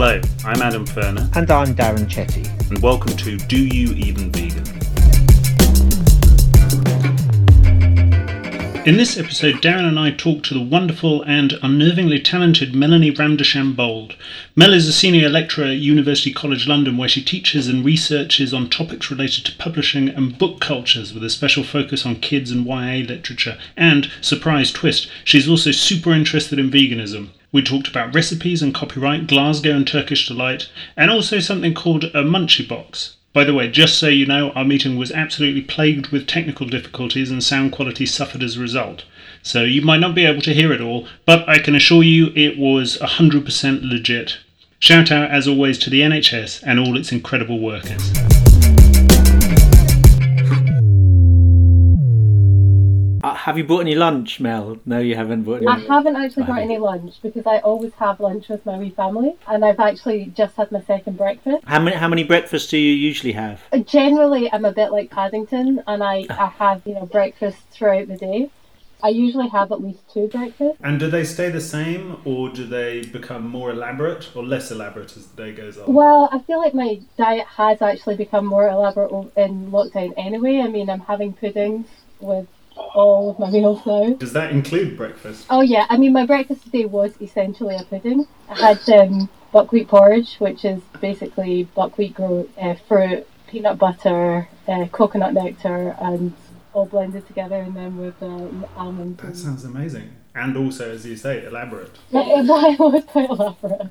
Hello, I'm Adam Ferner, And I'm Darren Chetty. and welcome to Do You Even Vegan? In this episode, Darren and I talk to the wonderful and unnervingly talented Melanie Ramdarshan Bold. Mel is a senior lecturer at University College London, where she teaches and researches on topics related to publishing and book cultures, with a special focus on kids and YA literature. And, surprise twist, she's also super interested in veganism. We talked about recipes and copyright, Glasgow and Turkish delight, and also something called a munchie box. By the way, just so you know, our meeting was absolutely plagued with technical difficulties and sound quality suffered as a result. So you might not be able to hear it all, but I can assure you it was 100% legit. Shout out, as always, to the NHS and all its incredible workers. Have you bought any lunch, Mel? No, you haven't bought I haven't actually brought any lunch because I always have lunch with my wee family, and I've actually just had my second breakfast. How many how many breakfasts do you usually have? Uh, Generally, I'm a bit like Paddington, and I, I have you know breakfast throughout the day. I usually have at least two breakfasts. And do they stay the same, or do they become more elaborate or less elaborate as the day goes on? Well, I feel like my diet has actually become more elaborate in lockdown anyway. I mean, I'm having puddings with all of my meals now. Does that include breakfast? Oh yeah, I mean my breakfast today was essentially a pudding. I had um, buckwheat porridge, which is basically buckwheat grow, uh, fruit, peanut butter, uh, coconut nectar, and all blended together, and then with um, almonds. That sounds amazing. And also, as you say, elaborate. It was quite elaborate.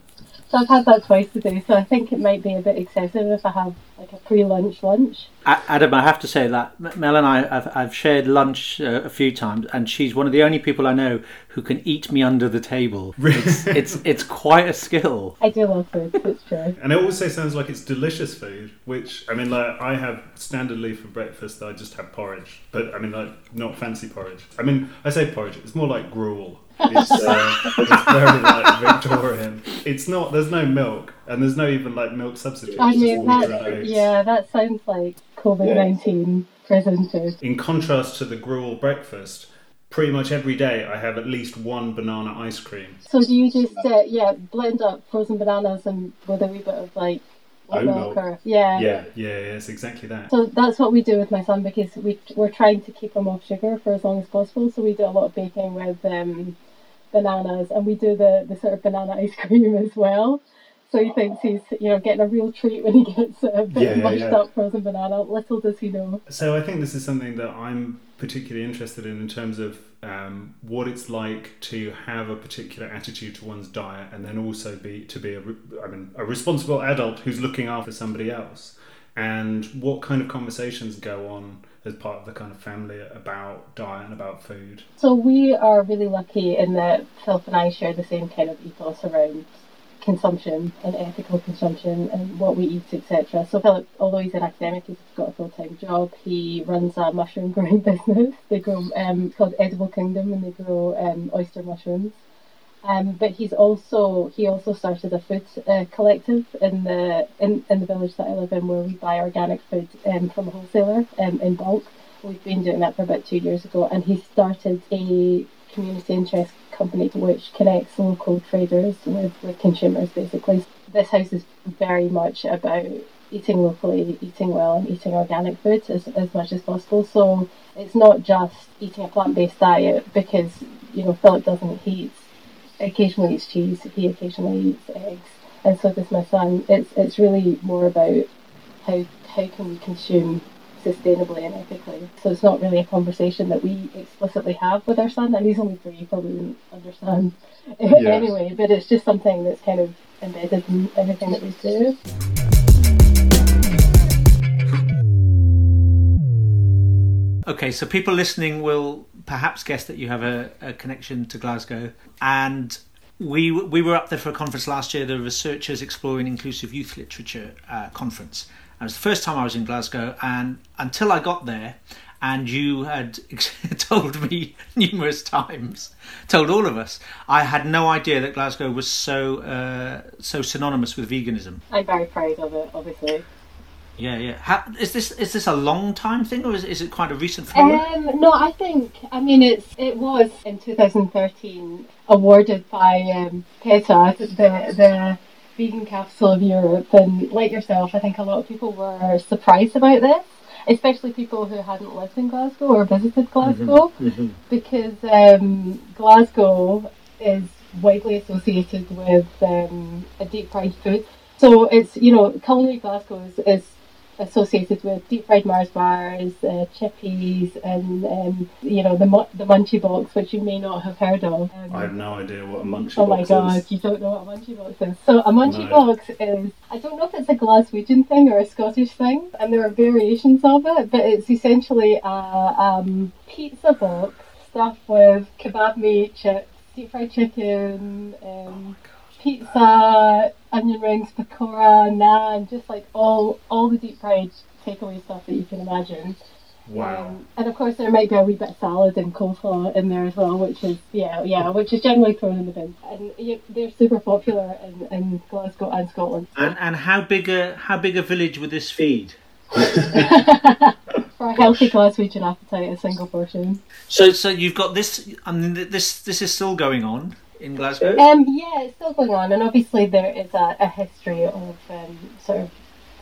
So I've had that twice today. So I think it might be a bit excessive if I have like a pre-lunch lunch. Adam, I have to say that Mel and I have I've shared lunch uh, a few times, and she's one of the only people I know who can eat me under the table. It's it's, it's quite a skill. I do love food. It's true. And it also sounds like it's delicious food, which I mean, like I have standardly for breakfast, I just have porridge, but I mean, like not fancy porridge. I mean, I say porridge, it's more like gruel. It's, uh, it's very like Victorian. It's not. There's no milk, and there's no even like milk substitute. I mean that. Yeah, that sounds like COVID nineteen food. In contrast to the gruel breakfast, pretty much every day I have at least one banana ice cream. So do you just uh, yeah blend up frozen bananas and with a wee bit of like oat milk milk. or yeah. Yeah, yeah, yeah, it's exactly that. So that's what we do with my son because we we're trying to keep him off sugar for as long as possible. So we do a lot of baking with um, bananas, and we do the the sort of banana ice cream as well. So he thinks he's you know getting a real treat when he gets a bit Yeah, mushed yeah. up frozen banana. Little does he know. So I think this is something that I'm particularly interested in in terms of um, what it's like to have a particular attitude to one's diet, and then also be to be a, I mean, a responsible adult who's looking after somebody else, and what kind of conversations go on as part of the kind of family about diet and about food. So we are really lucky in that Philip and I share the same kind of ethos around consumption and ethical consumption and what we eat, etc. So Philip, although he's an academic, he's got a full time job. He runs a mushroom growing business. They grow um, it's called Edible Kingdom, and they grow um, oyster mushrooms. Um, but he's also he also started a food uh, collective in the in, in the village that I live in, where we buy organic food um, from a wholesaler um, in bulk. We've been doing that for about two years ago, and he started a community interest company which connects local traders with, with consumers. Basically, this house is very much about eating locally, eating well, and eating organic food as, as much as possible. So it's not just eating a plant based diet because you know Philip doesn't he eats occasionally eats cheese, he occasionally eats eggs, and so does my son. It's it's really more about how how can we consume sustainably and ethically. So it's not really a conversation that we explicitly have with our son, and he's only three, he probably wouldn't understand anyway. But it's just something that's kind of embedded in everything that we do. Okay, so people listening will perhaps guess that you have a, a connection to Glasgow, and we we were up there for a conference last year, the Researchers Exploring Inclusive Youth Literature uh, conference. And it was the first time I was in Glasgow, and until I got there, and you had told me numerous times, told all of us, I had no idea that Glasgow was so uh, so synonymous with veganism. I'm very proud of it, obviously. Yeah, yeah. How, is this is this a long time thing, or is, is it quite a recent thing? Um, no, I think I mean it's it was in 2013 awarded by um, PETA, the the vegan capital of Europe, and like yourself, I think a lot of people were surprised about this, especially people who hadn't lived in Glasgow or visited Glasgow, Mm-hmm. because um, Glasgow is widely associated with um, a deep fried food. So it's you know culinary Glasgow is, is associated with deep fried Mars bars, uh, chippies, and um, you know the the munchie box, which you may not have heard of. Um, I have no idea what a munchie box is. Oh my box god, you don't know what a munchie box is. So a munchie No. box is I don't know if it's a Glaswegian thing or a Scottish thing, and there are variations of it, but it's essentially a um, pizza box stuffed with kebab meat, chips, deep fried chicken, um, pizza, onion rings, pakora, naan, just like all all the deep fried takeaway stuff that you can imagine. Wow. Um, and of course, there might be a wee bit of salad and coleslaw in there as well, which is yeah, yeah, which is generally thrown in the bin. And yeah, they're super popular in, in Glasgow and Scotland. And and how big a how big a village would this feed? For a healthy Glaswegian appetite, a single portion. So so you've got this. I mean, this this is still going on in Glasgow. Um, yeah, it's still going on, and obviously there is a, a history of um, sort of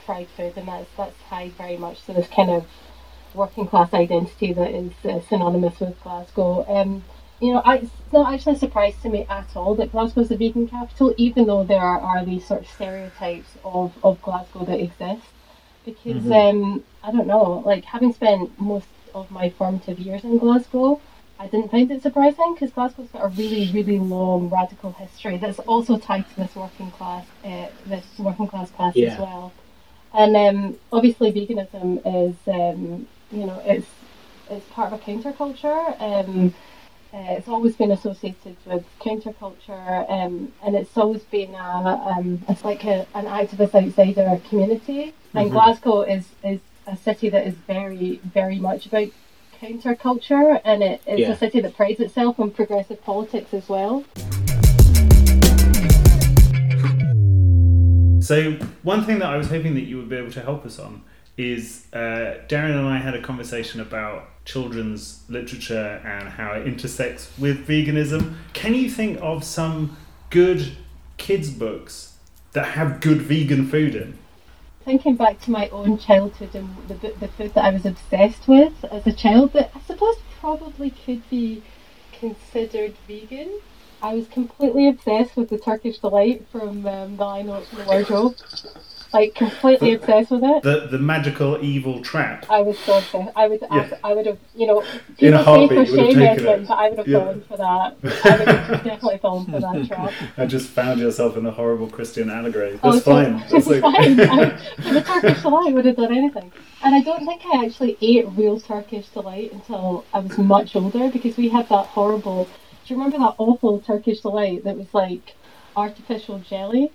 fried food, and that's that's tied very much to this kind of working class identity that is uh, synonymous with Glasgow. Um, you know, I, it's not actually a surprise to me at all that Glasgow is a vegan capital, even though there are, are these sort of stereotypes of, of Glasgow that exist. Because um, I don't know, like having spent most of my formative years in Glasgow, I didn't find it surprising because Glasgow's got a really, really long radical history that's also tied to this working class, uh, this working class class Yeah. as well. And um, obviously, veganism is, um, you know, it's it's part of a counterculture. Um, uh, it's always been associated with counterculture, um, and it's always been a, um, it's like a, an activist outsider community. And Glasgow is is a city that is very, very much about counterculture, and it, it's Yeah. a city that prides itself on progressive politics as well. So one thing that I was hoping that you would be able to help us on is uh, Darren and I had a conversation about children's literature and how it intersects with veganism. Can you think of some good kids books that have good vegan food in? Thinking back to my own childhood and the, the food that I was obsessed with as a child that I suppose probably could be considered vegan. I was completely obsessed with the Turkish delight from um, the Lion in the Wardrobe. Like completely obsessed with it. The the magical evil trap. I was so obsessed. I would, Yeah. I would have, you know, In a people say for you would have shame Edmund, it. but I would have Yeah. fallen for that. I would have definitely fallen for that trap. I just found yourself in a horrible Christian allegory. Oh, That's so- fine. That's It's like- fine. I, for the Turkish delight, would have done anything. And I don't think I actually ate real Turkish delight until I was much older because we had that horrible. Do you remember that awful Turkish delight that was like artificial jelly?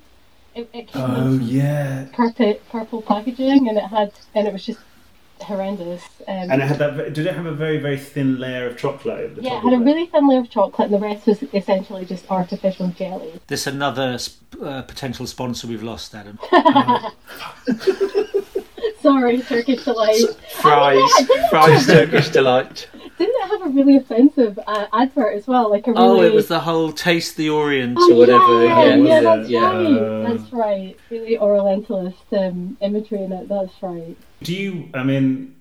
It, it came oh in yeah. purple, purple packaging and it had and it was just horrendous. Um, And it had that. Did it have a very very thin layer of chocolate at the yeah, it had a of really thin layer of chocolate and the rest was essentially just artificial jelly. This another sp- uh, potential sponsor we've lost, Adam. Sorry, Turkish delight. Fry's, Fry's, Turkish delight. Didn't it have a really offensive uh, advert as well? Like a really Oh, it was the whole taste the Orient Oh, or whatever. Yeah, Yeah, yeah, that's Yeah. right. Uh, That's right. Really Orientalist um, imagery in it. That's right. Do you? I mean,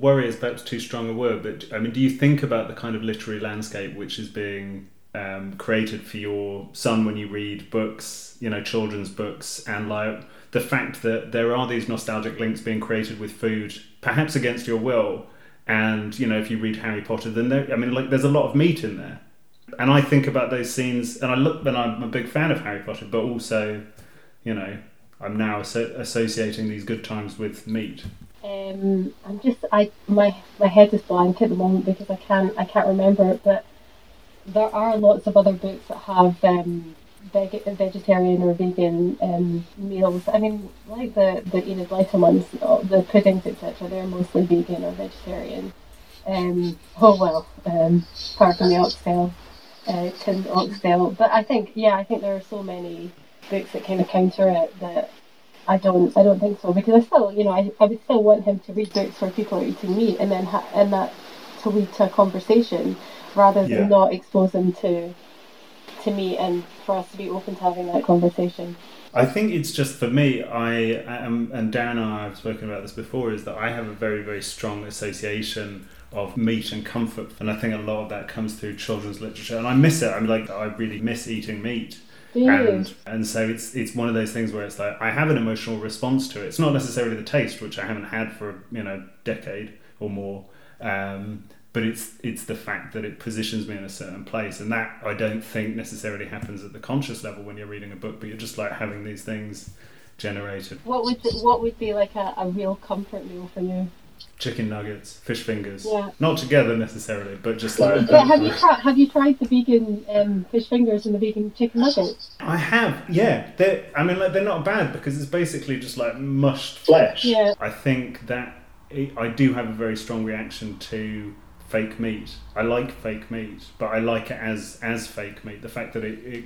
worry is perhaps too strong a word, but I mean, do you think about the kind of literary landscape which is being um, created for your son when you read books, you know, children's books, and like the fact that there are these nostalgic links being created with food, perhaps against your will, and you know, if you read Harry Potter, then there, I mean, like, there's a lot of meat in there. And I think about those scenes, and I look, and I'm a big fan of Harry Potter, but also, you know, I'm now asso- associating these good times with meat. Um, I'm just I my my head is blank at the moment because I can't I can't remember. But there are lots of other books that have um, veg- vegetarian or vegan um, meals. I mean, like the the Enid ones, the puddings etc. They're mostly vegan or vegetarian. Um, oh well, um, apart from the oxtail, uh, tinned oxtail. But I think yeah, I think there are so many books that kind of counter it that I don't I don't think so because I still you know I, I would still want him to read books where people are eating meat and then ha- and that to lead to a conversation rather than Yeah. not expose him to to meet and for us to be open to having that conversation. I think it's just for me. I am, and Darren and I have spoken about this before. Is that I have a very, very strong association of meat and comfort, and I think a lot of that comes through children's literature, and I miss it. I'm like, I really miss eating meat. And and so it's it's one of those things where it's like I have an emotional response to it. It's not necessarily the taste, which I haven't had for you know decade or more. Um, but it's it's the fact that it positions me in a certain place, and that I don't think necessarily happens at the conscious level when you're reading a book. But you're just like having these things generated. What would what would be like a, a real comfort meal for you? Chicken nuggets, fish fingers. Yeah. Not together necessarily, but just like. But have you tried have you tried the vegan um, fish fingers and the vegan chicken nuggets? I have, yeah. They're I mean like they're not bad because it's basically just like mushed flesh. Yeah. I think that I do have a very strong reaction to fake meat. I like fake meat, but I like it as as fake meat. The fact that it, it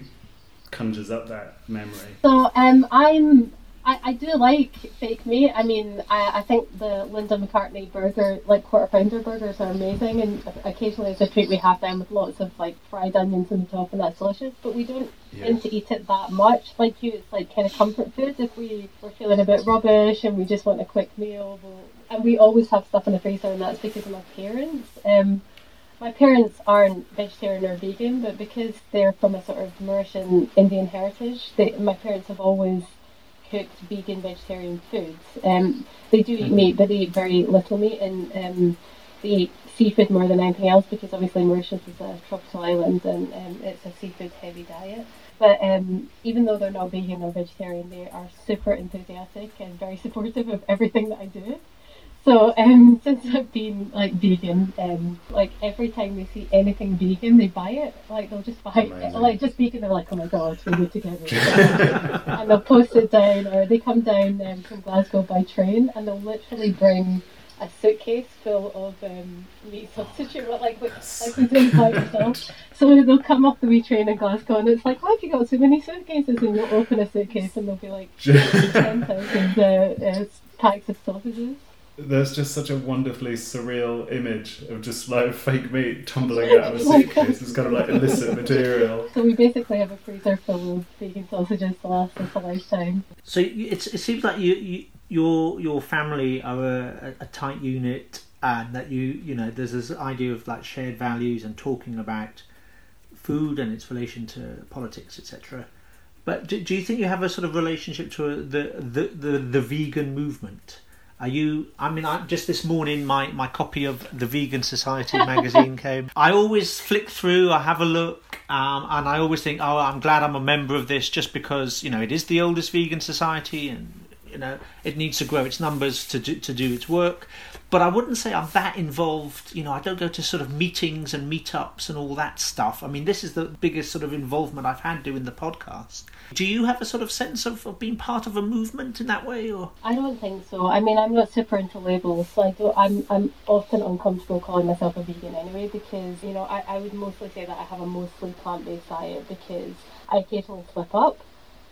conjures up that memory. So um, I'm I, I do like fake meat. I mean, I, I think the Linda McCartney burger, like quarter pounder burgers, are amazing, and occasionally as a treat we have them with lots of like fried onions on the top, and that's delicious. But we don't yeah. tend to eat it that much. Like you, it's like kind of comfort food. If we we're feeling a bit rubbish and we just want a quick meal, we'll, and we always have stuff in the freezer, and that's because of my parents. Um, my parents aren't vegetarian or vegan, but because they're from a sort of Mauritian Indian heritage, they, my parents have always cooked vegan vegetarian foods. Um, they do eat meat, but they eat very little meat, and um, they eat seafood more than anything else because obviously Mauritius is a tropical island and um, it's a seafood heavy diet. But um, even though they're not vegan or vegetarian, they are super enthusiastic and very supportive of everything that I do. So um, since I've been like vegan, um, like every time they see anything vegan, they buy it. Like they'll just buy it, like just vegan. They're like, oh my god, we need to get it, and they'll post it down, or they come down um, from Glasgow by train, and they'll literally bring a suitcase full of um, meat sausage, like like we do by yourself. So they'll come off the wee train in Glasgow, and it's like, why have you got so many suitcases? And you'll open a suitcase, and there'll be like ten thousand uh, uh, packs of sausages there's just such a wonderfully surreal image of just like fake meat tumbling out of a oh suitcase. it's kind of like illicit material. So we basically have a freezer full of vegan sausages to last us a lifetime. So it's, it seems like you, you your your family are a, a tight unit, and that you you know there's this idea of like shared values and talking about food and its relation to politics, etc. But do, do you think you have a sort of relationship to a, the, the the the vegan movement? Are you? I mean, I, just this morning, my, my copy of the Vegan Society magazine came. I always flick through, I have a look, um, and I always think, oh, I'm glad I'm a member of this, just because you know it is the oldest vegan society, and you know it needs to grow its numbers to do, to do its work but I wouldn't say I'm that involved. You know, I don't go to sort of meetings and meetups and all that stuff. I mean, this is the biggest sort of involvement I've had doing the podcast. Do you have a sort of sense of, of being part of a movement in that way, or? I don't think so. I mean, I'm not super into labels, so I don't, I'm I'm often uncomfortable calling myself a vegan anyway because you know I, I would mostly say that I have a mostly plant based diet because I occasionally slip up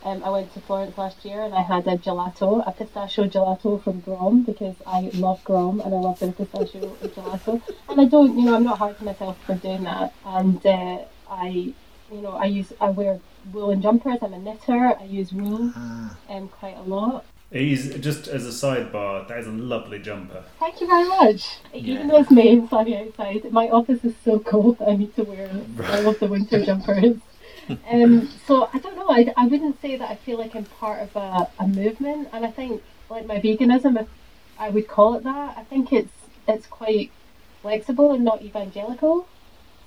um, I went to Florence last year and I had a gelato, a pistachio gelato from Grom because I love Grom and I love their pistachio gelato. And I don't, you know, I'm not hard on myself for doing that. And uh, I, you know, I use, I wear woolen jumpers. I'm a knitter. I use wool ah. um, quite a lot. He's just as a sidebar. That is a lovely jumper. Thank you very much. Yeah. Even though it's May and sunny outside, my office is so cold that I need to wear all of the winter jumpers um, so I don't know. I, I wouldn't say that I feel like I'm part of a, a movement, and I think like my veganism, if I would call it that, I think it's it's quite flexible and not evangelical.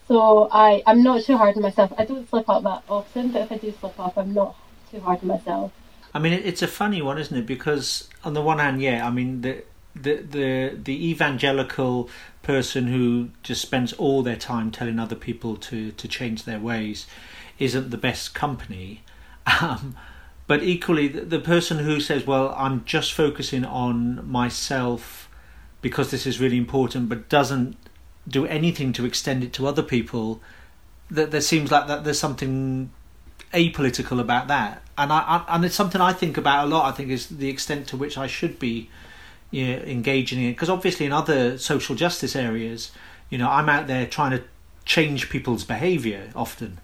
So I I'm not too hard on myself. I don't slip up that often, but if I do slip up, I'm not too hard on myself. I mean, it's a funny one, isn't it? Because on the one hand, yeah, I mean the the the the evangelical person who just spends all their time telling other people to to change their ways isn't the best company. Um, but equally, the, the person who says, "Well, I'm just focusing on myself because this is really important," but doesn't do anything to extend it to other people, that there seems like that there's something apolitical about that, and I, I, and it's something I think about a lot. I think is the extent to which I should be you know, engaging in it, because obviously in other social justice areas, you know, I'm out there trying to change people's behaviour often,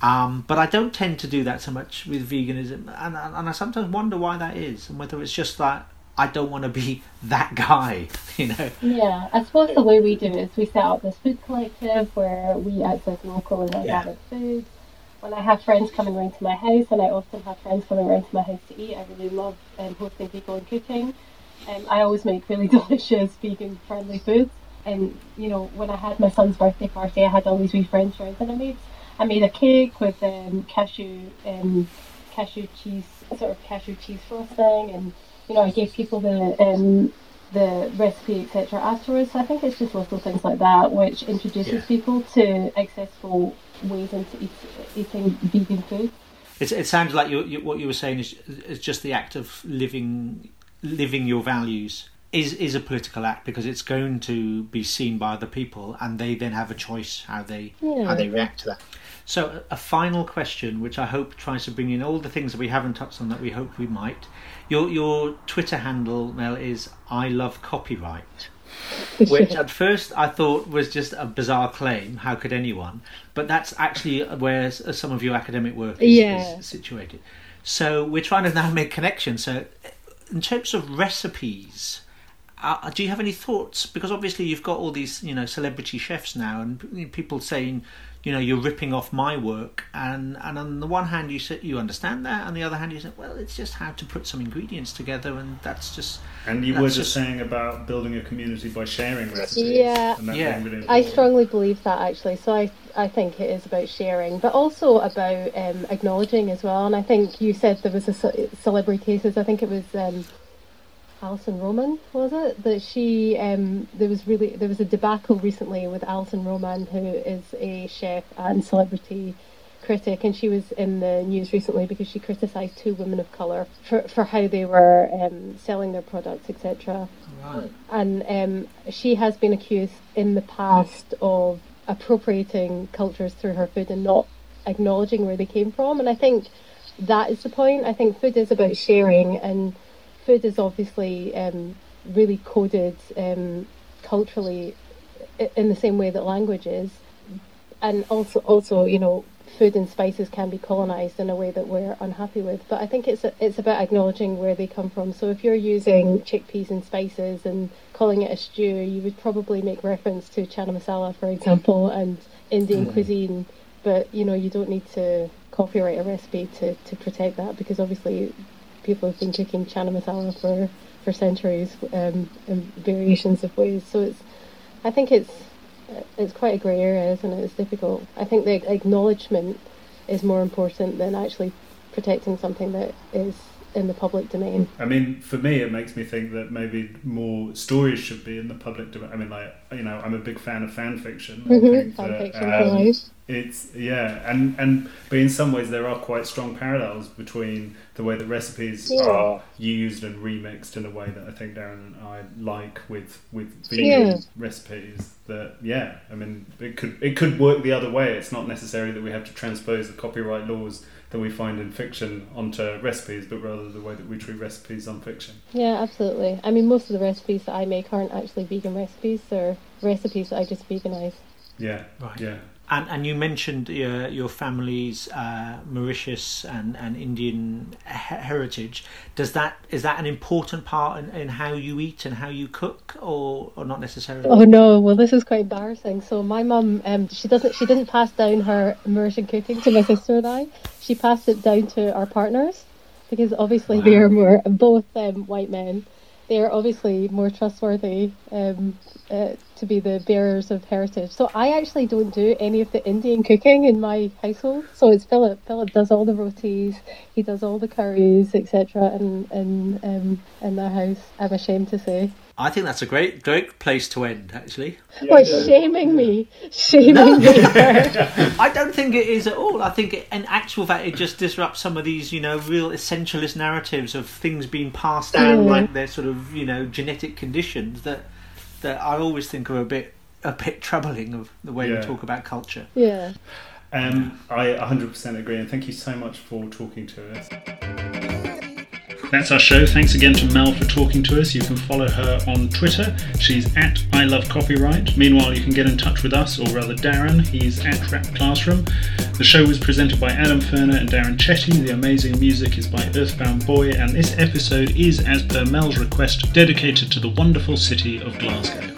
Um, but I don't tend to do that so much with veganism, and, and I sometimes wonder why that is, and whether it's just that I don't want to be that guy, you know. Yeah, I suppose the way we do it is we set up this food collective where we access local and organic yeah. food. When I have friends coming around to my house, and I often have friends coming around to my house to eat, I really love um, hosting people and cooking. Um, I always make really delicious vegan friendly foods. And you know, when I had my son's birthday party, I had all these wee French fries, and I made I made a cake with um, cashew um, cashew cheese, sort of cashew cheese frosting, and you know, I gave people the um, the recipe etc. afterwards. So I think it's just little things like that which introduces yeah. people to accessible ways into eat, eating vegan food. It, it sounds like you, you, what you were saying is, is just the act of living living your values is is a political act because it's going to be seen by other people and they then have a choice how they yeah. how they react to that. So a final question, which I hope tries to bring in all the things that we haven't touched on that we hope we might. Your your Twitter handle, Mel, is I love copyright. which at first I thought was just a bizarre claim. How could anyone? But that's actually where some of your academic work is, yeah. is situated. So we're trying to now make connections. So, in terms of recipes, uh, do you have any thoughts? Because obviously you've got all these, you know, celebrity chefs now, and people saying, you know, you're ripping off my work. And and on the one hand, you say you understand that, on the other hand, you say, well, it's just how to put some ingredients together, and that's just. And you were just, just saying about building a community by sharing recipes. Yeah, yeah. Really I strongly believe that actually. So I I think it is about sharing, but also about um, acknowledging as well. And I think you said there was a celebrity cases. I think it was. Um, Alison Roman was it? That she um, there was really there was a debacle recently with Alison Roman who is a chef and celebrity critic and she was in the news recently because she criticized two women of color for, for how they were um, selling their products etc right. and um, she has been accused in the past of appropriating cultures through her food and not acknowledging where they came from and I think that is the point. I think food is about sharing and food is obviously um, really coded um, culturally in the same way that language is, and also also you know food and spices can be colonized in a way that we're unhappy with. But I think it's it's about acknowledging where they come from. So if you're using chickpeas and spices and calling it a stew, you would probably make reference to chana masala, for example, and Indian mm. cuisine. But you know you don't need to copyright a recipe to, to protect that because obviously people have been cooking chana masala for for centuries um, in variations of ways. So it's, I think it's it's quite a grey area, isn't it? It's difficult. I think the acknowledgement is more important than actually protecting something that is in the public domain. I mean, for me, it makes me think that maybe more stories should be in the public domain. I mean, like you know, I'm a big fan of fan fiction. Mm-hmm. Fan that, fiction um, It's yeah, and and but in some ways there are quite strong parallels between the way that recipes yeah. are used and remixed in a way that I think Darren and I like with with vegan yeah. recipes. That yeah, I mean, it could it could work the other way. It's not necessary that we have to transpose the copyright laws that we find in fiction onto recipes, but rather the way that we treat recipes on fiction. Yeah, absolutely. I mean, most of the recipes that I make aren't actually vegan recipes; they're recipes that I just veganize. Yeah, right. Yeah, and and you mentioned your your family's uh, Mauritius and, and Indian heritage. Does that is that an important part in, in how you eat and how you cook, or, or not necessarily? Oh no, well this is quite embarrassing. So my mum, um, she doesn't she didn't pass down her Mauritian cooking to my sister and I. She passed it down to our partners because obviously wow. they are more both um, white men they are obviously more trustworthy um, uh, to be the bearers of heritage. So I actually don't do any of the Indian cooking in my household. So it's Philip. Philip does all the rotis, he does all the curries, etc. In in um, in their house. I'm ashamed to say. I think that's a great great place to end, actually. What shaming me, shaming no. me. I don't think it is at all. I think, it, in actual fact, it just disrupts some of these, you know, real essentialist narratives of things being passed down mm. like they're sort of, you know, genetic conditions that that I always think are a bit a bit troubling of the way yeah. we talk about culture. Yeah. Um, I 100% agree, and thank you so much for talking to us. That's our show. Thanks again to Mel for talking to us. You can follow her on Twitter. She's at I Love Copyright. Meanwhile, you can get in touch with us, or rather Darren. He's at Rap Classroom. The show was presented by Adam Ferner and Darren Chetty. The amazing music is by Earthbound Boy, and this episode is, as per Mel's request, dedicated to the wonderful city of Glasgow.